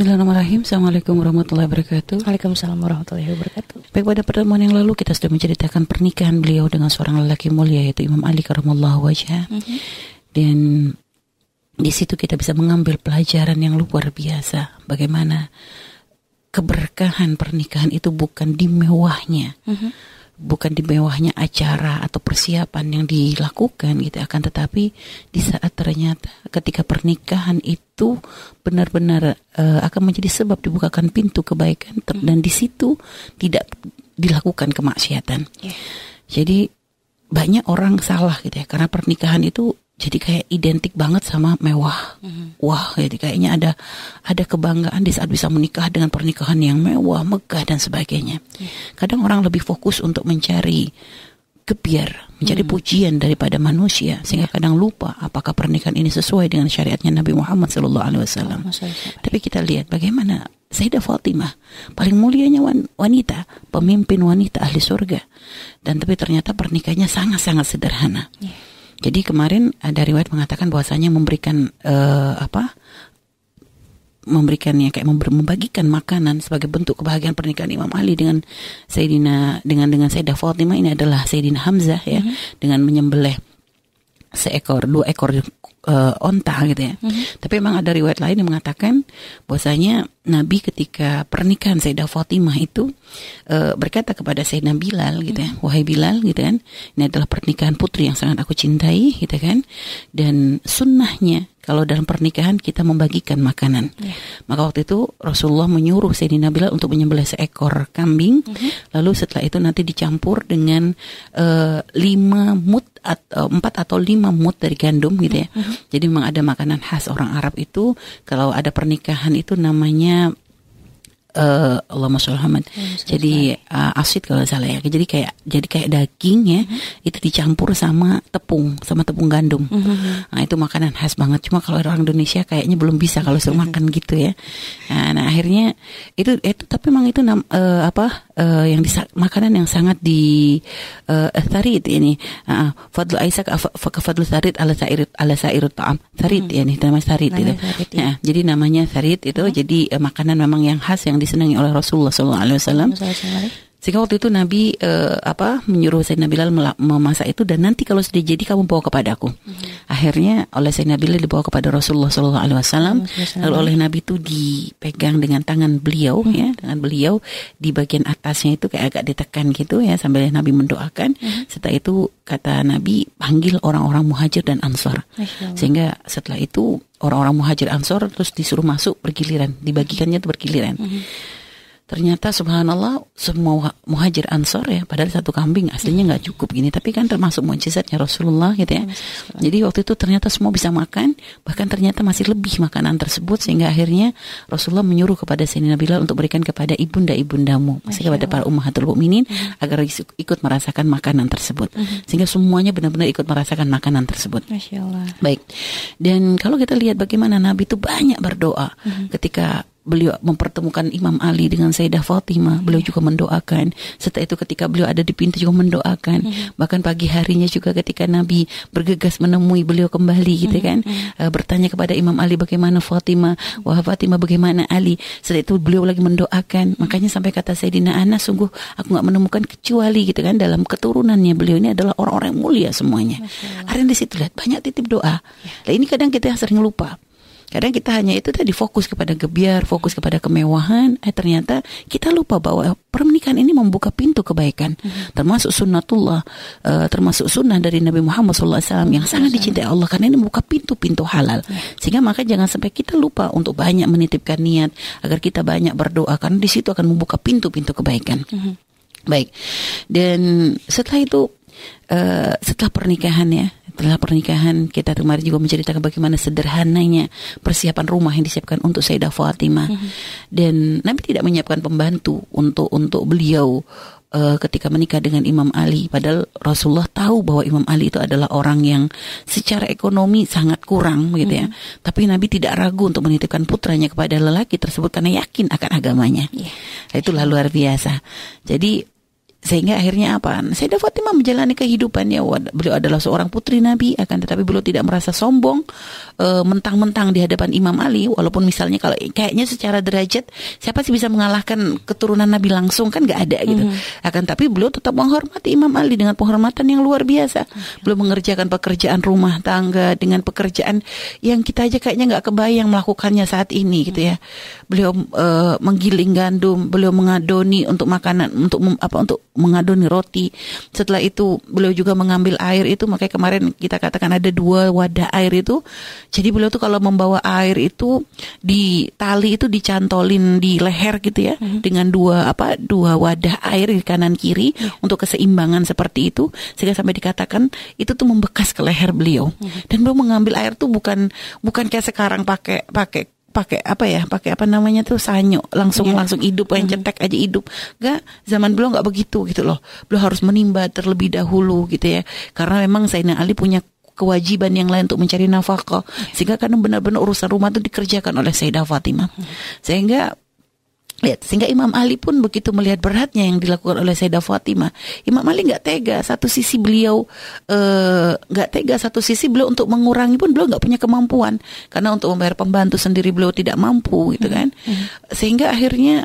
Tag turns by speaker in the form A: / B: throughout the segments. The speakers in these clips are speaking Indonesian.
A: Bismillahirrahmanirrahim. Assalamualaikum warahmatullahi wabarakatuh.
B: Waalaikumsalam warahmatullahi wabarakatuh.
A: Baik pada pertemuan yang lalu kita sudah menceritakan pernikahan beliau dengan seorang lelaki mulia yaitu Imam Ali karamallahu wajah. Mm-hmm. Dan di situ kita bisa mengambil pelajaran yang luar biasa bagaimana keberkahan pernikahan itu bukan di mewahnya. Mm-hmm bukan di mewahnya acara atau persiapan yang dilakukan gitu akan tetapi di saat ternyata ketika pernikahan itu benar-benar uh, akan menjadi sebab dibukakan pintu kebaikan hmm. dan di situ tidak dilakukan kemaksiatan. Yeah. Jadi banyak orang salah gitu ya karena pernikahan itu jadi kayak identik banget sama mewah. Mm-hmm. Wah, jadi kayaknya ada ada kebanggaan di saat bisa menikah dengan pernikahan yang mewah, megah dan sebagainya. Yeah. Kadang orang lebih fokus untuk mencari gebiar, mencari mm-hmm. pujian daripada manusia sehingga yeah. kadang lupa apakah pernikahan ini sesuai dengan syariatnya Nabi Muhammad SAW. Tapi kita lihat bagaimana Sayyidah Fatimah, paling mulianya wanita, pemimpin wanita ahli surga. Dan tapi ternyata pernikahannya sangat-sangat sederhana. Yeah jadi kemarin ada riwayat mengatakan bahwasanya memberikan uh, apa? memberikannya kayak membagikan makanan sebagai bentuk kebahagiaan pernikahan Imam Ali dengan Sayyidina dengan dengan Sayyidah Fatimah ini adalah Sayyidina Hamzah ya mm -hmm. dengan menyembelih seekor dua ekor uh, onta gitu ya. Mm-hmm. Tapi memang ada riwayat lain yang mengatakan bahwasanya Nabi ketika pernikahan Sayyidah Fatimah itu uh, berkata kepada Sayyidina Bilal gitu ya, wahai Bilal gitu kan, ini adalah pernikahan putri yang sangat aku cintai gitu kan. Dan sunnahnya kalau dalam pernikahan kita membagikan makanan. Yeah. Maka waktu itu Rasulullah menyuruh Sayyidina Bilal untuk menyembelih seekor kambing. Mm-hmm. Lalu setelah itu nanti dicampur dengan uh, lima mut atau empat atau lima mut dari gandum gitu ya. Mm-hmm. Jadi memang ada makanan khas orang Arab itu kalau ada pernikahan itu namanya yeah uh, Allah Muhammad. jadi uh, asid kalau salah ya. Jadi kayak jadi kayak daging ya, mm-hmm. itu dicampur sama tepung, sama tepung gandum. Mm-hmm. Nah, itu makanan khas banget. Cuma kalau orang Indonesia kayaknya belum bisa kalau mm-hmm. makan gitu ya. Nah, nah akhirnya itu itu tapi memang itu nam, uh, apa uh, yang disa- makanan yang sangat di uh, tarid ini. Uh, fadlu aisak fadlu tarid ala sairit ala sairut ta'am. Tarid mm-hmm. ya nih namanya tarid itu. Ya. Nah, jadi namanya tarid itu mm-hmm. jadi uh, makanan memang yang khas yang disenangi oleh Rasulullah SAW. Sehingga waktu itu Nabi uh, apa menyuruh Sayyidina Bilal memasak itu dan nanti kalau sudah jadi kamu bawa kepadaku. Hmm. Akhirnya oleh Sayyidina Bilal dibawa kepada Rasulullah Sallallahu Alaihi Wasallam. Lalu oleh Nabi itu dipegang dengan tangan beliau hmm. ya, dengan beliau di bagian atasnya itu kayak agak ditekan gitu ya sambil Nabi mendoakan. Hmm. Setelah itu kata Nabi panggil orang-orang muhajir dan ansor. Sehingga setelah itu orang-orang muhajir ansor terus disuruh masuk bergiliran, dibagikannya itu bergiliran. Hmm. Ternyata subhanallah semua muhajir ansor ya padahal satu kambing aslinya nggak cukup gini tapi kan termasuk mujizatnya Rasulullah gitu ya. Jadi waktu itu ternyata semua bisa makan bahkan ternyata masih lebih makanan tersebut sehingga akhirnya Rasulullah menyuruh kepada Sayyidina Bilal untuk berikan kepada ibunda-ibundamu masih kepada para ummahatul mukminin hmm. agar ikut merasakan makanan tersebut. Hmm. Sehingga semuanya benar-benar ikut merasakan makanan tersebut. Baik. Dan kalau kita lihat bagaimana Nabi itu banyak berdoa hmm. ketika beliau mempertemukan Imam Ali dengan Sayyidah Fatimah, beliau juga mendoakan. Setelah itu ketika beliau ada di pintu juga mendoakan. Mm-hmm. Bahkan pagi harinya juga ketika Nabi bergegas menemui beliau kembali gitu mhm, kan, mm-hmm. uh, bertanya kepada Imam Ali bagaimana Fatimah, wah Fatimah bagaimana Ali. Setelah itu beliau lagi mendoakan. Makanya sampai kata Sayyidina Anas sungguh aku nggak menemukan kecuali gitu kan dalam keturunannya beliau ini adalah orang-orang mulia semuanya. Akhirnya di situ lihat banyak titip doa. Yeah. Nah ini kadang kita sering lupa. Kadang kita hanya itu tadi fokus kepada gebiar, fokus kepada kemewahan, eh ternyata kita lupa bahwa pernikahan ini membuka pintu kebaikan, hmm. termasuk sunnatullah, uh, termasuk sunnah dari Nabi Muhammad SAW yang sangat dicintai Allah karena ini membuka pintu-pintu halal. Ya. Sehingga maka jangan sampai kita lupa untuk banyak menitipkan niat agar kita banyak berdoa karena di situ akan membuka pintu-pintu kebaikan. Hmm. Baik, dan setelah itu uh, setelah pernikahan ya setelah pernikahan kita kemarin juga menceritakan bagaimana sederhananya persiapan rumah yang disiapkan untuk Sayyidah Fatimah mm-hmm. dan Nabi tidak menyiapkan pembantu untuk untuk beliau uh, ketika menikah dengan Imam Ali padahal Rasulullah tahu bahwa Imam Ali itu adalah orang yang secara ekonomi sangat kurang gitu ya mm-hmm. tapi Nabi tidak ragu untuk menitipkan putranya kepada lelaki tersebut karena yakin akan agamanya yeah. itulah luar biasa jadi sehingga akhirnya apa? Sayyidah Fatimah menjalani kehidupannya. Beliau adalah seorang putri Nabi, akan tetapi beliau tidak merasa sombong e, mentang-mentang di hadapan Imam Ali. Walaupun misalnya kalau kayaknya secara derajat siapa sih bisa mengalahkan keturunan Nabi langsung kan nggak ada gitu. Mm-hmm. Akan tapi beliau tetap menghormati Imam Ali dengan penghormatan yang luar biasa. Mm-hmm. Beliau mengerjakan pekerjaan rumah tangga dengan pekerjaan yang kita aja kayaknya nggak kebayang melakukannya saat ini gitu ya. Beliau e, menggiling gandum, beliau mengadoni untuk makanan untuk apa untuk mengadoni roti. Setelah itu beliau juga mengambil air itu makanya kemarin kita katakan ada dua wadah air itu. Jadi beliau tuh kalau membawa air itu di tali itu dicantolin di leher gitu ya hmm. dengan dua apa dua wadah air di kanan kiri hmm. untuk keseimbangan seperti itu sehingga sampai dikatakan itu tuh membekas ke leher beliau. Hmm. Dan beliau mengambil air tuh bukan bukan kayak sekarang pakai pakai pakai apa ya pakai apa namanya tuh sanyo. Langsung yeah. langsung hidup yang cetek aja hidup. Gak zaman belum nggak begitu gitu loh. Belum harus menimba terlebih dahulu gitu ya. Karena memang Sayyidina Ali punya kewajiban yang lain untuk mencari nafkah. Sehingga kadang benar-benar urusan rumah itu dikerjakan oleh Sayyidah Fatimah. Sehingga Lihat, sehingga Imam Ali pun begitu melihat beratnya yang dilakukan oleh Sayyidah Fatimah. Imam Ali nggak tega. Satu sisi beliau eh, nggak uh, tega, satu sisi beliau untuk mengurangi pun beliau nggak punya kemampuan karena untuk membayar pembantu sendiri beliau tidak mampu, gitu kan. Hmm. Hmm. Sehingga akhirnya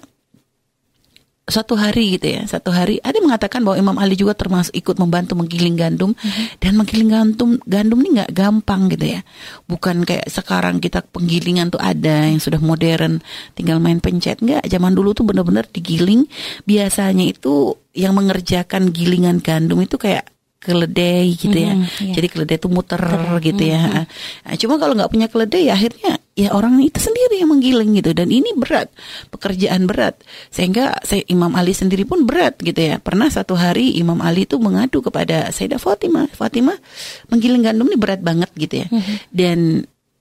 A: satu hari gitu ya satu hari ada yang mengatakan bahwa Imam Ali juga termasuk ikut membantu menggiling gandum mm-hmm. dan menggiling gandum gandum ini nggak gampang gitu ya bukan kayak sekarang kita penggilingan tuh ada yang sudah modern tinggal main pencet nggak zaman dulu tuh benar-benar digiling biasanya itu yang mengerjakan gilingan gandum itu kayak keledai gitu ya. Mm, yeah. Jadi keledai itu muter Ter, gitu mm, ya. Mm. Nah, cuma kalau nggak punya keledai ya akhirnya ya orang itu sendiri yang menggiling gitu dan ini berat pekerjaan berat sehingga saya Imam Ali sendiri pun berat gitu ya. Pernah satu hari Imam Ali itu mengadu kepada Sayyidah Fatimah. Fatimah menggiling gandum ini berat banget gitu ya. -hmm. Dan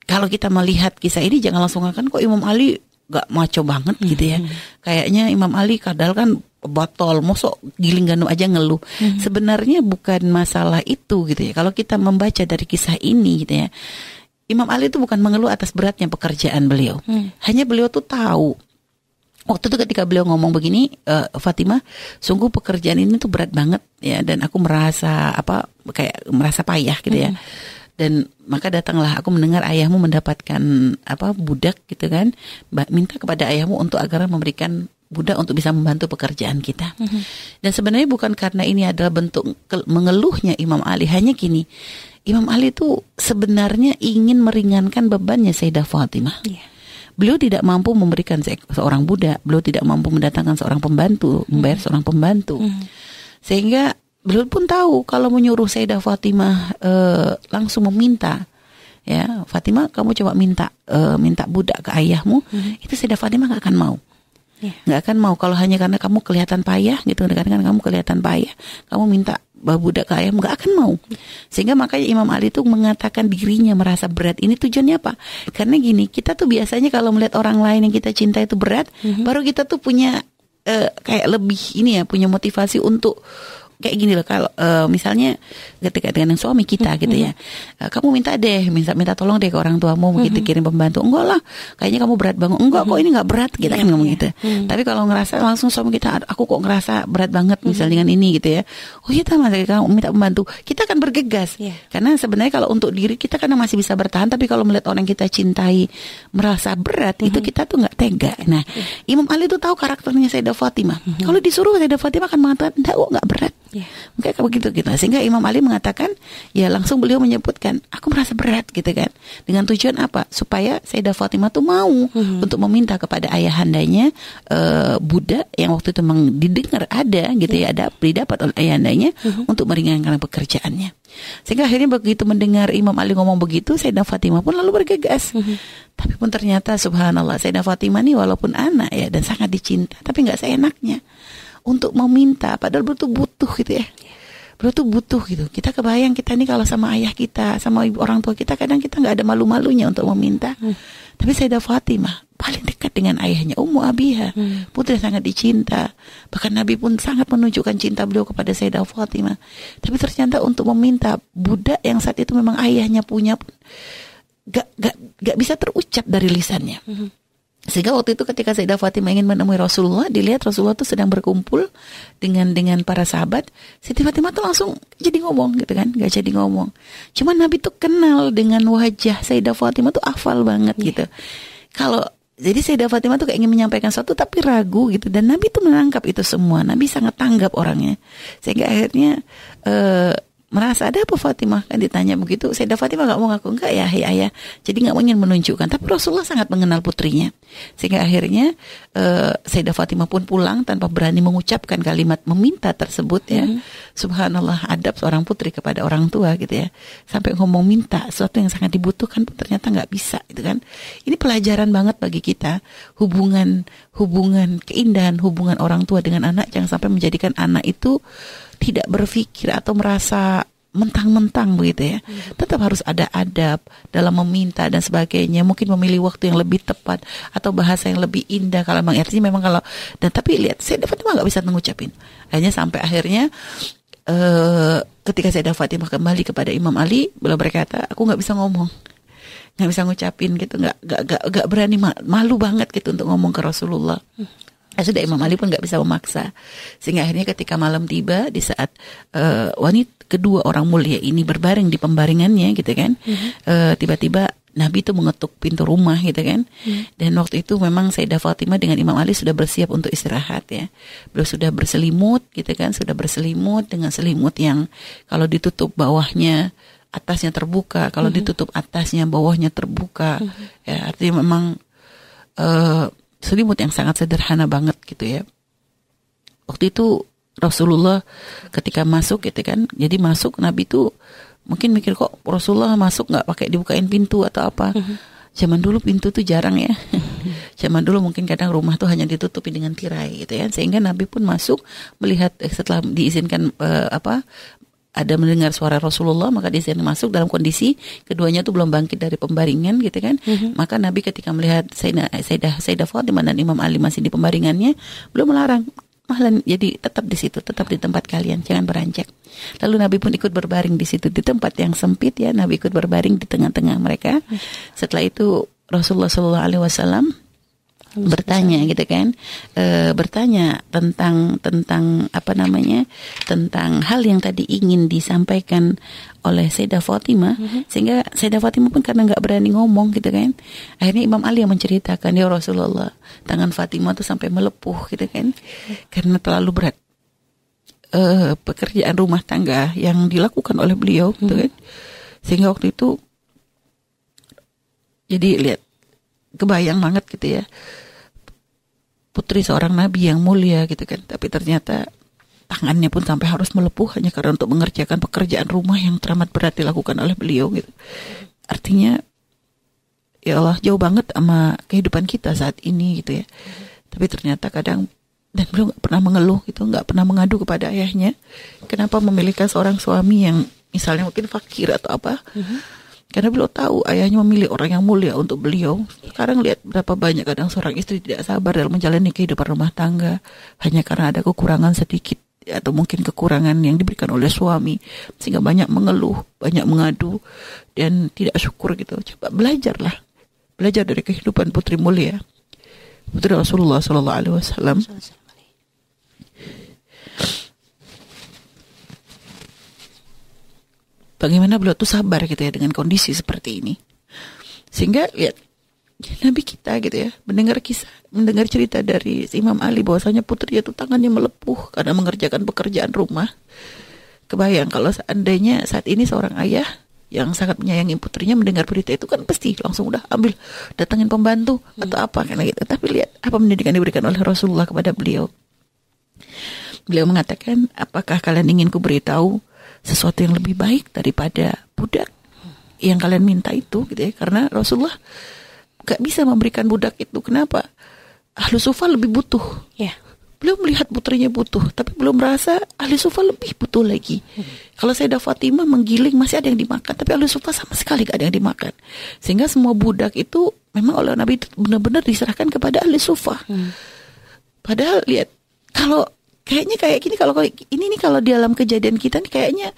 A: kalau kita melihat kisah ini jangan langsung akan kok Imam Ali gak maco banget gitu ya. Kayaknya Imam Ali kadal kan botol, mosok giling gandum aja ngeluh. Hmm. Sebenarnya bukan masalah itu gitu ya. Kalau kita membaca dari kisah ini gitu ya. Imam Ali itu bukan mengeluh atas beratnya pekerjaan beliau. Hmm. Hanya beliau tuh tahu Waktu itu ketika beliau ngomong begini, uh, Fatimah, sungguh pekerjaan ini tuh berat banget ya, dan aku merasa apa kayak merasa payah gitu ya. Hmm. Dan maka datanglah aku mendengar ayahmu mendapatkan apa budak gitu kan, minta kepada ayahmu untuk agar memberikan budak untuk bisa membantu pekerjaan kita. Mm-hmm. Dan sebenarnya bukan karena ini adalah bentuk mengeluhnya Imam Ali, hanya gini. Imam Ali itu sebenarnya ingin meringankan bebannya Sayyidah Fatimah. Yeah. Beliau tidak mampu memberikan seorang budak, beliau tidak mampu mendatangkan seorang pembantu, membayar seorang pembantu. Mm-hmm. Sehingga beliau pun tahu kalau menyuruh Sayyidah Fatimah uh, langsung meminta ya Fatimah kamu coba minta uh, minta budak ke ayahmu mm-hmm. itu Sayyidah Fatimah gak akan mau yeah. nggak akan mau kalau hanya karena kamu kelihatan payah gitu kan kamu kelihatan payah kamu minta budak ke ayam nggak akan mau. Sehingga makanya Imam Ali tuh mengatakan dirinya merasa berat. Ini tujuannya apa? Karena gini kita tuh biasanya kalau melihat orang lain yang kita cinta itu berat mm -hmm. baru kita tuh punya uh, kayak lebih ini ya punya motivasi untuk kayak gini loh kalau uh, misalnya ketika dengan suami kita gitu ya uh, kamu minta deh minta minta tolong deh ke orang tuamu begitu kirim pembantu enggak lah kayaknya kamu berat banget. Enggak kok ini nggak berat kita kan ngomong iya. gitu. Tapi kalau ngerasa langsung suami kita aku kok ngerasa berat banget misalnya dengan ini gitu ya. Oh iya sama kamu minta pembantu. Kita akan bergegas. Yeah. karena sebenarnya kalau untuk diri kita kan masih bisa bertahan tapi kalau melihat orang kita cintai merasa berat itu kita tuh nggak tega. Nah Imam Ali tuh tahu karakternya Sayyidah Fatimah. Kalau disuruh Sayyidah Fatimah akan mengatakan enggak kok nggak berat Yeah. Mungkin begitu gitu. Sehingga Imam Ali mengatakan, ya langsung beliau menyebutkan, aku merasa berat gitu kan. Dengan tujuan apa? Supaya Sayyidah Fatimah tuh mau hmm. untuk meminta kepada ayahandanya uh, budak yang waktu itu memang didengar ada gitu yeah. ya, ada didapat oleh ayahandanya hmm. untuk meringankan pekerjaannya. Sehingga akhirnya begitu mendengar Imam Ali ngomong begitu, Sayyidah Fatimah pun lalu bergegas. Hmm. Tapi pun ternyata subhanallah Sayyidah Fatimah ini walaupun anak ya dan sangat dicinta, tapi nggak seenaknya untuk meminta. Padahal betul butuh gitu ya. Betul butuh gitu. Kita kebayang kita ini kalau sama ayah kita sama ibu orang tua kita kadang kita nggak ada malu-malunya untuk meminta. Hmm. tapi Sayyidah Fatimah paling dekat dengan ayahnya Ummu Abiha hmm. putri sangat dicinta. Bahkan Nabi pun sangat menunjukkan cinta beliau kepada Sayyidah Fatimah. Tapi ternyata untuk meminta budak yang saat itu memang ayahnya punya pun gak, gak, gak bisa terucap dari lisannya. Hmm Sehingga waktu itu ketika Sayyidah Fatimah ingin menemui Rasulullah, dilihat Rasulullah tuh sedang berkumpul dengan dengan para sahabat. Sayyidah Fatimah tuh langsung jadi ngomong gitu kan, gak jadi ngomong. Cuman Nabi tuh kenal dengan wajah Sayyidah Fatimah tuh hafal banget yeah. gitu. Kalau jadi Sayyidah Fatimah tuh kayak ingin menyampaikan sesuatu tapi ragu gitu dan Nabi tuh menangkap itu semua. Nabi sangat tanggap orangnya. Sehingga akhirnya uh, merasa ada apa Fatimah? Kan ditanya begitu. Sayyidah Fatimah nggak mau ngaku. Enggak ya hey ayah jadi nggak ingin menunjukkan. Tapi Rasulullah sangat mengenal putrinya. Sehingga akhirnya uh, Sayyidah Fatimah pun pulang tanpa berani mengucapkan kalimat meminta tersebut ya. Hmm. Subhanallah adab seorang putri kepada orang tua gitu ya. Sampai ngomong minta sesuatu yang sangat dibutuhkan ternyata nggak bisa gitu kan. Ini pelajaran banget bagi kita. Hubungan hubungan keindahan hubungan orang tua dengan anak jangan sampai menjadikan anak itu tidak berpikir atau merasa mentang-mentang begitu ya. Hmm. Tetap harus ada adab dalam meminta dan sebagainya. Mungkin memilih waktu yang lebih tepat atau bahasa yang lebih indah kalau memang artinya memang kalau dan tapi lihat saya dapat nggak bisa mengucapin. Akhirnya sampai akhirnya uh, ketika saya Fatimah kembali kepada Imam Ali, beliau berkata, aku nggak bisa ngomong nggak bisa ngucapin gitu nggak nggak nggak berani malu banget gitu untuk ngomong ke Rasulullah hmm. Nah, sudah Imam Ali pun nggak bisa memaksa. Sehingga akhirnya ketika malam tiba di saat uh, wanita kedua orang mulia ini berbaring di pembaringannya gitu kan. Mm-hmm. Uh, tiba-tiba Nabi itu mengetuk pintu rumah gitu kan. Hmm. Dan waktu itu memang Sayyidah Fatimah dengan Imam Ali sudah bersiap untuk istirahat ya. Beliau sudah berselimut gitu kan, sudah berselimut dengan selimut yang kalau ditutup bawahnya atasnya terbuka, kalau hmm. ditutup atasnya bawahnya terbuka. Hmm. Ya, artinya memang uh, selimut yang sangat sederhana banget gitu ya. Waktu itu Rasulullah ketika masuk gitu kan, jadi masuk Nabi itu mungkin mikir kok Rasulullah masuk nggak pakai dibukain pintu atau apa. Mhm. Zaman dulu pintu tuh jarang ya. Zaman dulu mungkin kadang rumah tuh hanya ditutupi dengan tirai gitu ya. Sehingga Nabi pun masuk melihat eh, setelah diizinkan uh, apa ada mendengar suara Rasulullah maka dia masuk dalam kondisi keduanya tuh belum bangkit dari pembaringan gitu kan. Mm-hmm. maka Nabi ketika melihat Sayyidah Sayyidah Sayyidah Fatimah dan Imam Ali masih di pembaringannya belum melarang. Mahlan jadi tetap di situ tetap di tempat kalian jangan beranjak lalu Nabi pun ikut berbaring di situ di tempat yang sempit ya. Nabi ikut berbaring di tengah-tengah mereka. Setelah itu Rasulullah Shallallahu Alaihi Wasallam bertanya gitu kan. E, bertanya tentang tentang apa namanya tentang hal yang tadi ingin disampaikan oleh Sayyidah Fatimah. Mm -hmm. sehingga Sayyidah Fatimah pun karena nggak berani ngomong gitu kan akhirnya Imam Ali yang menceritakan ya Rasulullah tangan Fatimah tuh sampai melepuh gitu kan. Karena terlalu berat e, pekerjaan rumah tangga yang dilakukan oleh beliau gitu kan. Sehingga waktu itu jadi lihat kebayang banget gitu ya putri seorang nabi yang mulia gitu kan. Tapi ternyata tangannya pun sampai harus melepuh hanya karena untuk mengerjakan pekerjaan rumah yang teramat berat dilakukan oleh beliau gitu. Artinya ya Allah jauh banget sama kehidupan kita saat ini gitu ya. Tapi ternyata kadang dan beliau nggak pernah mengeluh gitu nggak pernah mengadu kepada ayahnya kenapa memilihkan seorang suami yang misalnya mungkin fakir atau apa. Mm -hmm karena beliau tahu ayahnya memilih orang yang mulia untuk beliau. Sekarang lihat berapa banyak kadang seorang istri tidak sabar dalam menjalani kehidupan rumah tangga hanya karena ada kekurangan sedikit atau mungkin kekurangan yang diberikan oleh suami sehingga banyak mengeluh, banyak mengadu dan tidak syukur gitu. Coba belajarlah. Belajar dari kehidupan putri mulia. Putri Rasulullah sallallahu alaihi wasallam. Bagaimana beliau tuh sabar gitu ya dengan kondisi seperti ini. Sehingga lihat Nabi kita gitu ya mendengar kisah, mendengar cerita dari Imam Ali bahwasanya putrinya itu tangannya melepuh karena mengerjakan pekerjaan rumah. Kebayang kalau seandainya saat ini seorang ayah yang sangat menyayangi putrinya mendengar berita itu kan pasti langsung udah ambil datangin pembantu hmm. atau apa karena gitu. Tapi lihat apa pendidikan diberikan oleh Rasulullah kepada beliau. Beliau mengatakan, apakah kalian ingin ku beritahu sesuatu yang lebih baik daripada budak yang kalian minta itu gitu ya. Karena Rasulullah gak bisa memberikan budak itu. Kenapa? Ahlu sufa lebih butuh. Ya. Belum melihat putrinya butuh tapi belum merasa ahli sufa lebih butuh lagi. Hmm. kalau saya Fatimah menggiling masih ada yang dimakan tapi ahli sufa sama sekali gak ada yang dimakan. Sehingga semua budak itu memang oleh Nabi itu benar-benar diserahkan kepada ahli sufa. Hmm. padahal lihat kalau kayaknya kayak gini kalau ini nih kalau di dalam kejadian kita nih kayaknya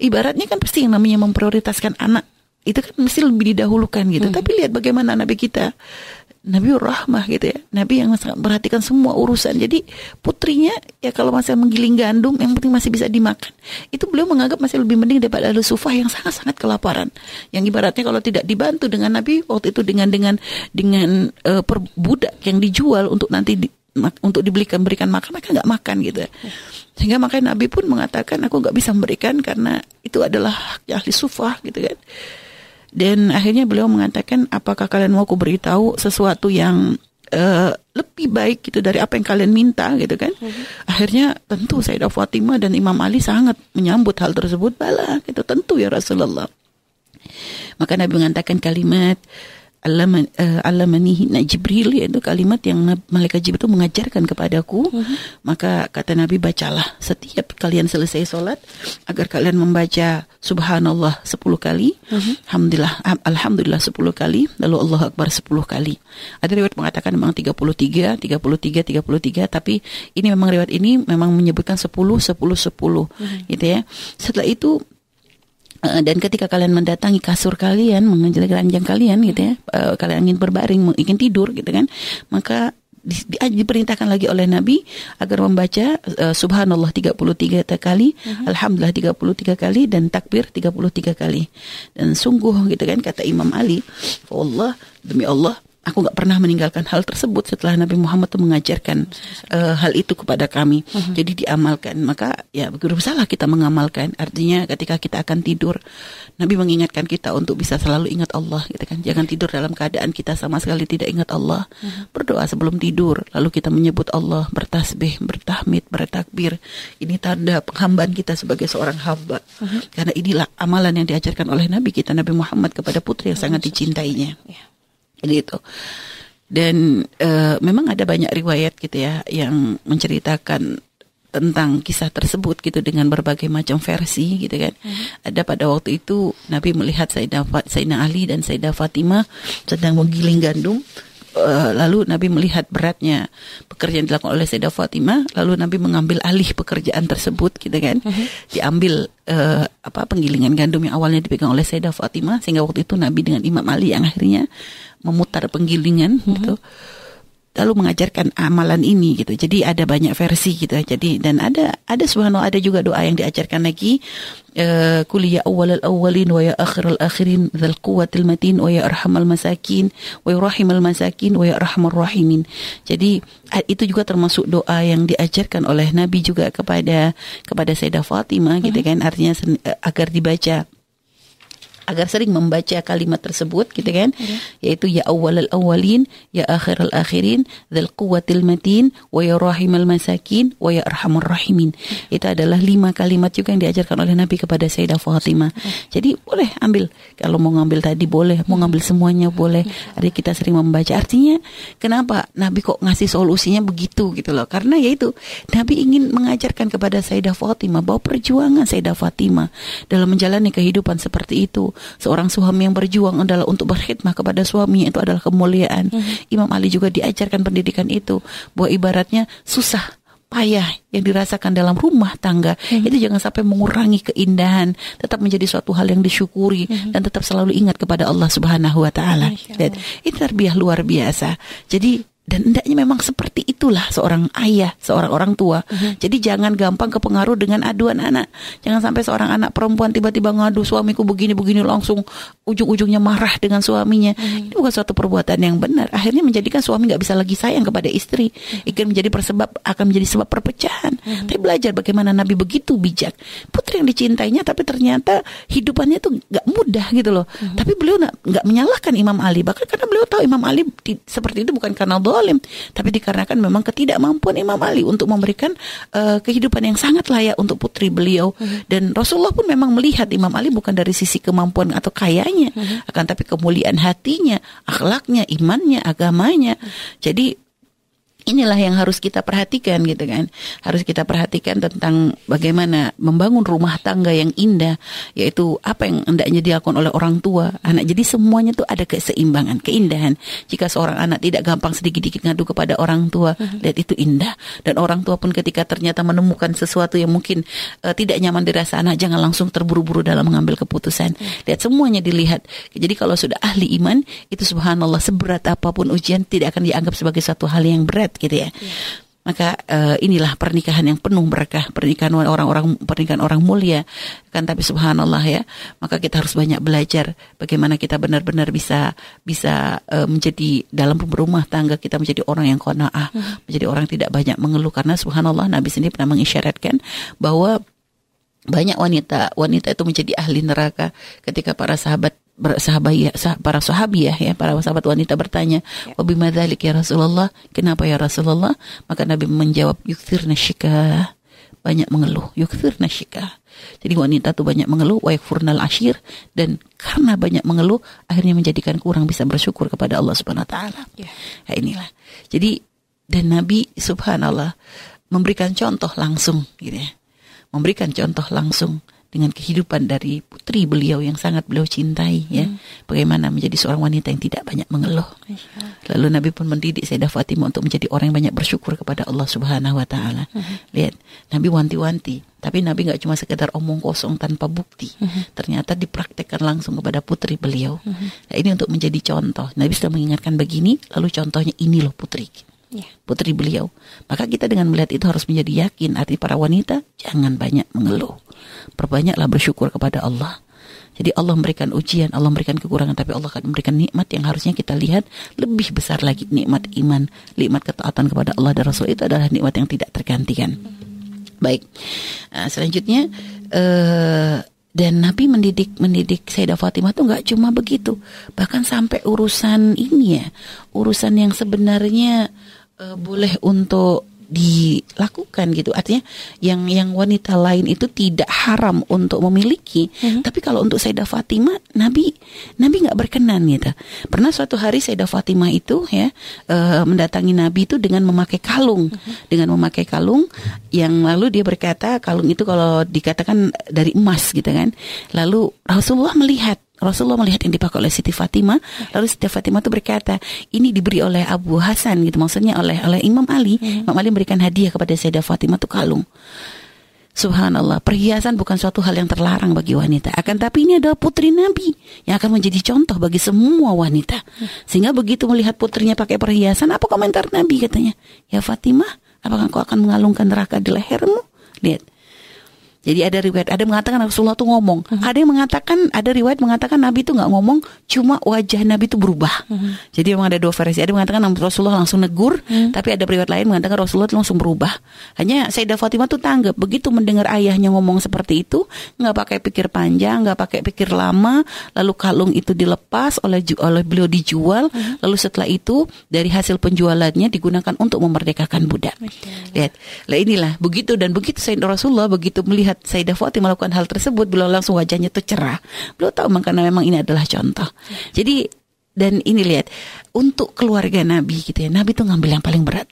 A: ibaratnya kan pasti yang namanya memprioritaskan anak itu kan mesti lebih didahulukan gitu. Hmm. Tapi lihat bagaimana nabi kita Nabi rahmah gitu ya. Nabi yang sangat memperhatikan semua urusan. Jadi putrinya ya kalau masih menggiling gandum yang penting masih bisa dimakan. Itu beliau menganggap masih lebih mending daripada Ahlu Sufah yang sangat-sangat kelaparan. Yang ibaratnya kalau tidak dibantu dengan Nabi waktu itu dengan dengan dengan uh, perbudak yang dijual untuk nanti di, untuk dibelikan berikan makan mereka nggak makan gitu. Sehingga makanya Nabi pun mengatakan aku nggak bisa memberikan karena itu adalah ahli sufah gitu kan. Dan akhirnya beliau mengatakan, apakah kalian mau aku beritahu sesuatu yang uh, lebih baik gitu dari apa yang kalian minta gitu kan? Mm-hmm. Akhirnya tentu Sayyidah Fatimah dan Imam Ali sangat menyambut hal tersebut. Bala, gitu tentu ya Rasulullah. Maka Nabi mengatakan kalimat alamanihi uh, Jibril yaitu kalimat yang malaikat Jibril itu mengajarkan kepadaku uh-huh. maka kata Nabi bacalah setiap kalian selesai sholat agar kalian membaca subhanallah 10 kali uh-huh. alhamdulillah alhamdulillah 10 kali lalu Allah akbar 10 kali ada riwayat mengatakan memang 33 33 33 tapi ini memang riwayat ini memang menyebutkan 10 10 10 uh-huh. gitu ya setelah itu Eh, dan ketika kalian mendatangi kasur kalian, mengenjali ranjang kalian gitu ya, uh, kalian ingin berbaring, ingin tidur gitu kan, maka di, di, diperintahkan lagi oleh Nabi agar membaca uh, subhanallah 33 kali, uh-huh. alhamdulillah 33 kali dan takbir 33 kali. Dan sungguh gitu kan kata Imam Ali, Allah demi Allah aku nggak pernah meninggalkan hal tersebut setelah Nabi Muhammad itu mengajarkan uh, hal itu kepada kami. Uh-huh. Jadi diamalkan. Maka ya salah kita mengamalkan. Artinya ketika kita akan tidur, Nabi mengingatkan kita untuk bisa selalu ingat Allah, gitu kan. Jangan tidur dalam keadaan kita sama sekali tidak ingat Allah. Uh-huh. Berdoa sebelum tidur, lalu kita menyebut Allah, bertasbih, bertahmid, bertakbir. Ini tanda penghambaan kita sebagai seorang hamba. Uh-huh. Karena inilah amalan yang diajarkan oleh Nabi kita Nabi Muhammad kepada putri yang sangat dicintainya. Yeah gitu dan uh, memang ada banyak riwayat gitu ya yang menceritakan tentang kisah tersebut gitu dengan berbagai macam versi gitu kan. Hmm. Ada pada waktu itu Nabi melihat Sayyidah, Sayyidina Ali dan Sayyidah Fatimah sedang menggiling gandum Uh, lalu Nabi melihat beratnya pekerjaan dilakukan oleh Sayyidah Fatimah, lalu Nabi mengambil alih pekerjaan tersebut, gitu kan? -huh. Diambil uh, apa penggilingan gandum yang awalnya dipegang oleh Sayyidah Fatimah, sehingga waktu itu Nabi dengan Imam Ali yang akhirnya memutar penggilingan, -huh. gitu lalu mengajarkan amalan ini gitu. Jadi ada banyak versi gitu. Jadi dan ada ada subhanallah ada juga doa yang diajarkan lagi uh, kuliya awal al awalin wa ya akhir al akhirin dzal quwwatil matin wa ya arhamal masakin wa yurahimul masakin wa ya arhamar rahimin. Jadi itu juga termasuk doa yang diajarkan oleh Nabi juga kepada kepada Sayyidah Fatimah gitu mhm. kan artinya agar dibaca agar sering membaca kalimat tersebut gitu kan? Yeah. yaitu ya awal al awalin ya akhir al akhirin dzal quwwatil matin wa ya rahimal masakin wa ya arhamar rahimin. Yeah. itu adalah lima kalimat juga yang diajarkan oleh Nabi kepada Sayyidah Fatimah. Yeah. jadi boleh ambil. Kalau mau ngambil tadi boleh. Mau ngambil semuanya boleh. Hari kita sering membaca. Artinya kenapa Nabi kok ngasih solusinya begitu gitu loh? Karena yaitu Nabi ingin mengajarkan kepada Sayyidah Fatimah bahwa perjuangan Sayyidah Fatimah dalam menjalani kehidupan seperti itu seorang suami yang berjuang adalah untuk berkhidmah kepada suaminya itu adalah kemuliaan. Mm-hmm. Imam Ali juga diajarkan pendidikan itu bahwa ibaratnya susah payah yang dirasakan dalam rumah tangga mm-hmm. itu jangan sampai mengurangi keindahan, tetap menjadi suatu hal yang disyukuri mm-hmm. dan tetap selalu ingat kepada Allah Subhanahu wa taala. Itu terbiah luar biasa. Jadi dan hendaknya memang seperti itulah seorang ayah, seorang orang tua. Uh-huh. Jadi jangan gampang kepengaruh dengan aduan anak. Jangan sampai seorang anak perempuan tiba-tiba ngadu suamiku begini-begini langsung ujung-ujungnya marah dengan suaminya. Uh-huh. Itu bukan suatu perbuatan yang benar. Akhirnya menjadikan suami nggak bisa lagi sayang kepada istri. Uh-huh. Ikan menjadi persebab akan menjadi sebab perpecahan. Uh-huh. Tapi belajar bagaimana Nabi begitu bijak. Putri yang dicintainya tapi ternyata hidupannya tuh nggak mudah gitu loh. Uh-huh. Tapi beliau nggak menyalahkan Imam Ali. Bahkan karena beliau tahu Imam Ali seperti itu bukan karena zalim, tapi dikarenakan memang ketidakmampuan Imam Ali untuk memberikan uh, kehidupan yang sangat layak untuk putri beliau. Hmm. Dan Rasulullah pun memang melihat Imam Ali bukan dari sisi kemampuan atau kayanya, hmm. akan tapi kemuliaan hatinya, akhlaknya, imannya, agamanya. Hmm. Jadi inilah yang harus kita perhatikan gitu kan. Harus kita perhatikan tentang bagaimana membangun rumah tangga yang indah yaitu apa yang hendaknya dilakukan oleh orang tua anak. Jadi semuanya tuh ada keseimbangan keindahan. Jika seorang anak tidak gampang sedikit-sedikit ngadu kepada orang tua lihat itu indah. Dan orang tua pun ketika ternyata menemukan sesuatu yang mungkin uh, tidak nyaman dirasa anak jangan langsung terburu-buru dalam mengambil keputusan. Lihat semuanya dilihat. Jadi kalau sudah ahli iman itu subhanallah seberat apa pun ujian tidak akan dianggap sebagai satu hal yang berat gitu ya. Maka uh, inilah pernikahan yang penuh berkah, pernikahan orang-orang pernikahan orang mulia kan tapi subhanallah ya. Maka kita harus banyak belajar bagaimana kita benar-benar bisa bisa uh, menjadi dalam rumah tangga kita menjadi orang yang qanaah, hmm. menjadi orang tidak banyak mengeluh karena subhanallah Nabi sendiri pernah mengisyaratkan bahwa banyak wanita wanita itu menjadi ahli neraka ketika para sahabat sahabat para sahabiah ya para sahabat wanita bertanya ya. wabimadzalik ya Rasulullah kenapa ya Rasulullah maka Nabi menjawab yukthirna syika banyak mengeluh yukthirna syika jadi wanita tuh banyak mengeluh wa yakfurnal ashir dan karena banyak mengeluh akhirnya menjadikan kurang bisa bersyukur kepada Allah Subhanahu wa taala. Ya. Nah, inilah. Jadi dan Nabi subhanallah memberikan contoh langsung gitu ya. Memberikan contoh langsung dengan kehidupan dari putri beliau yang sangat beliau cintai ya hmm. bagaimana menjadi seorang wanita yang tidak banyak mengeluh lalu Nabi pun mendidik Sayyidah Fatimah untuk menjadi orang yang banyak bersyukur kepada Allah Subhanahu wa taala hmm. lihat Nabi wanti-wanti tapi Nabi nggak cuma sekedar omong kosong tanpa bukti hmm. ternyata dipraktekkan langsung kepada putri beliau hmm. nah, ini untuk menjadi contoh Nabi sudah mengingatkan begini lalu contohnya ini loh putri ya. putri beliau. Maka kita dengan melihat itu harus menjadi yakin arti para wanita jangan banyak mengeluh. Perbanyaklah bersyukur kepada Allah. Jadi Allah memberikan ujian, Allah memberikan kekurangan, tapi Allah akan memberikan nikmat yang harusnya kita lihat lebih besar lagi nikmat iman, nikmat ketaatan kepada Allah dan Rasul itu adalah nikmat yang tidak tergantikan. Baik, nah, selanjutnya uh, dan Nabi mendidik mendidik Sayyidah Fatimah tuh nggak cuma begitu, bahkan sampai urusan ini ya, urusan yang sebenarnya uh, boleh untuk dilakukan gitu. Artinya yang yang wanita lain itu tidak haram untuk memiliki. Mm-hmm. tapi kalau untuk Sayyidah Fatimah Nabi Nabi nggak berkenan gitu. Pernah suatu hari Sayyidah Fatimah itu ya uh, mendatangi Nabi itu dengan memakai kalung. Mm-hmm. dengan memakai kalung yang lalu dia berkata kalung itu kalau dikatakan dari emas gitu kan. Lalu Rasulullah melihat Rasulullah melihat yang dipakai oleh Siti Fatimah, lalu Siti Fatimah itu berkata, ini diberi oleh Abu Hasan gitu, maksudnya oleh oleh Imam Ali. Hmm. Imam Ali memberikan hadiah kepada Sayyidah Fatimah itu kalung. Subhanallah, perhiasan bukan suatu hal yang terlarang bagi wanita. Akan tapi ini adalah putri Nabi yang akan menjadi contoh bagi semua wanita. Sehingga begitu melihat putrinya pakai perhiasan, apa komentar Nabi katanya? Ya Fatimah, apakah kau akan mengalungkan neraka di lehermu? Lihat, jadi ada riwayat, ada mengatakan Rasulullah tuh ngomong, uh-huh. ada yang mengatakan, ada riwayat mengatakan Nabi itu nggak ngomong, cuma wajah Nabi itu berubah. Uh-huh. Jadi memang ada dua versi. Ada yang mengatakan Rasulullah langsung negur, uh-huh. tapi ada riwayat lain mengatakan Rasulullah itu langsung berubah. Hanya Sayyidah Fatimah tuh tanggap, begitu mendengar ayahnya ngomong seperti itu, nggak pakai pikir panjang, nggak pakai pikir lama, lalu kalung itu dilepas oleh oleh beliau dijual, uh-huh. lalu setelah itu dari hasil penjualannya digunakan untuk memerdekakan budak. Lihat, lah inilah begitu dan begitu Sayyidina Rasulullah begitu melihat melihat Sayyidah Fatimah melakukan hal tersebut, beliau langsung wajahnya tuh cerah. Beliau tahu karena memang ini adalah contoh. Jadi dan ini lihat untuk keluarga Nabi gitu ya, Nabi tuh ngambil yang paling berat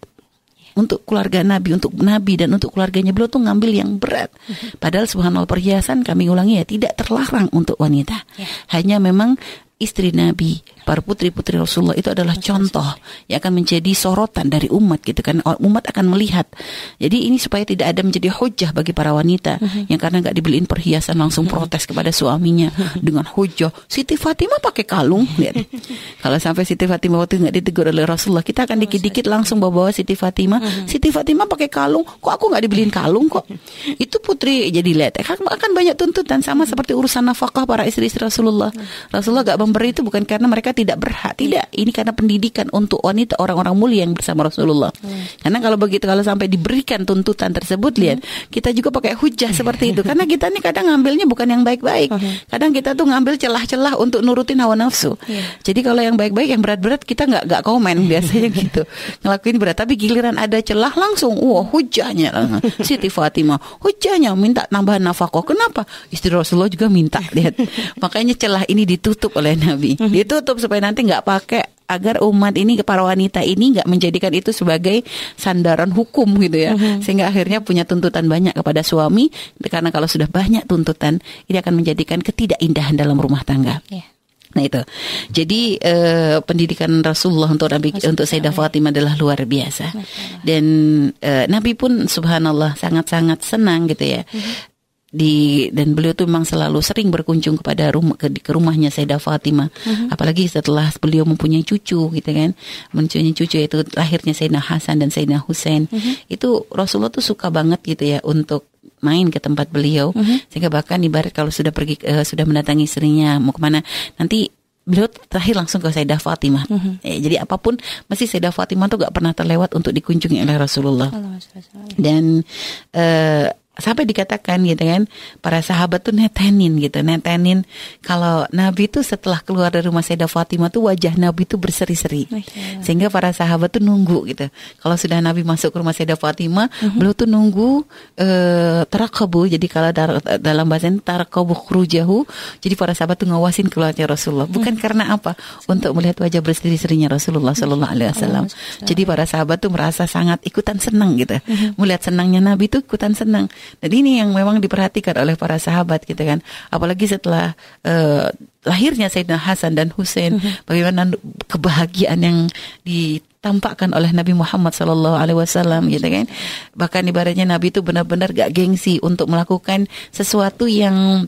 A: untuk keluarga Nabi, untuk Nabi dan untuk keluarganya beliau tuh ngambil yang berat. Padahal subhanallah perhiasan kami ulangi ya tidak terlarang untuk wanita. Ya. Hanya memang istri Nabi, para putri-putri Rasulullah itu adalah contoh yang akan menjadi sorotan dari umat gitu kan. Umat akan melihat. Jadi ini supaya tidak ada menjadi hujah bagi para wanita uh-huh. yang karena nggak dibeliin perhiasan langsung uh-huh. protes kepada suaminya uh-huh. dengan hujah. Siti Fatimah pakai kalung. Lihat. Kalau sampai Siti Fatimah waktu nggak ditegur oleh Rasulullah, kita akan dikit-dikit langsung bawa-bawa Siti Fatimah. Uh-huh. Siti Fatimah pakai kalung, kok aku nggak dibeliin kalung kok? Itu putri jadi lihat akan banyak tuntutan sama seperti urusan nafkah para istri-istri Rasulullah. Rasulullah gak memberi itu bukan karena mereka tidak berhak, tidak. Ini karena pendidikan untuk wanita orang-orang mulia yang bersama Rasulullah. Hmm. Karena kalau begitu kalau sampai diberikan tuntutan tersebut lihat, hmm. kita juga pakai hujah seperti itu. Karena kita nih kadang ngambilnya bukan yang baik-baik. Hmm. Kadang kita tuh ngambil celah-celah untuk nurutin hawa nafsu. Yeah. Jadi kalau yang baik-baik yang berat-berat kita nggak nggak komen biasanya gitu. Ngelakuin berat tapi giliran ada celah langsung wah hujahnya Siti Fatimah hujahnya minta tambahan nafkah. Kenapa? Istri Rasulullah juga minta lihat. Makanya celah ini ditutup oleh Nabi. Ditutup supaya nanti nggak pakai agar umat ini para wanita ini nggak menjadikan itu sebagai sandaran hukum gitu ya. Sehingga akhirnya punya tuntutan banyak kepada suami. Karena kalau sudah banyak tuntutan ini akan menjadikan ketidakindahan dalam rumah tangga.
B: Ya.
A: Nah itu, jadi eh, pendidikan Rasulullah untuk Nabi untuk Sayyidah Fatimah adalah luar biasa, dan eh, Nabi pun Subhanallah sangat-sangat senang gitu ya. Di dan beliau tuh memang selalu sering berkunjung kepada rumah ke, ke rumahnya Sayyidah Fatimah, apalagi setelah beliau mempunyai cucu gitu kan, mempunyai cucu itu lahirnya Sayyidina Hasan dan Sayyidina Husain, itu Rasulullah tuh suka banget gitu ya untuk main ke tempat beliau. Sehingga bahkan ibarat kalau sudah pergi eh, sudah mendatangi istrinya mau ke mana nanti beliau terakhir langsung ke Sayyidah Fatimah. Eh, jadi apa pun masih Sayyidah Fatimah tuh gak pernah terlewat untuk dikunjungi oleh Rasulullah. Dan eh, sampai dikatakan gitu kan para sahabat tuh netenin gitu netenin kalau Nabi tuh setelah keluar dari rumah Sayyidah Fatimah tuh wajah Nabi tuh berseri-seri.
B: Masya Allah.
A: sehingga para sahabat tuh nunggu gitu. Kalau sudah Nabi masuk ke rumah Sayyidah Fatimah beliau tuh nunggu eh tarakabu. Jadi kalau dar- dalam bahasa ini tarakabu khurujahu jadi para sahabat tuh ngawasin keluarnya Rasulullah. Bukan karena apa? Untuk melihat wajah berseri-serinya Rasulullah Sallallahu Alaihi Wasallam. Jadi para sahabat tuh merasa sangat ikutan senang gitu. Melihat senangnya Nabi tuh ikutan senang dan ini yang memang diperhatikan oleh para sahabat gitu kan. Apalagi setelah eh, lahirnya Sayyidina Hasan dan Hussein bagaimana kebahagiaan yang ditampakkan oleh Nabi Muhammad Sallallahu Alaihi Wasallam gitu kan. Bahkan ibaratnya Nabi itu benar-benar gak gengsi untuk melakukan sesuatu yang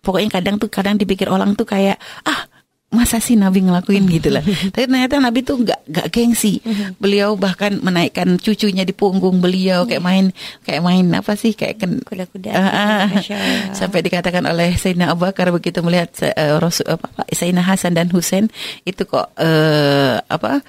A: pokoknya kadang tuh kadang dipikir orang tuh kayak ah masa sih Nabi ngelakuin gitu lah tapi ternyata Nabi tuh nggak nggak gengsi beliau bahkan menaikkan cucunya di punggung beliau kayak main kayak main apa sih kayak ken
B: Kuda-kuda. Allah.
A: sampai dikatakan oleh Sayyidina Abu Bakar begitu melihat uh, Rasul apa, apa, Sayyidina Hasan dan Husain itu kok eh, apa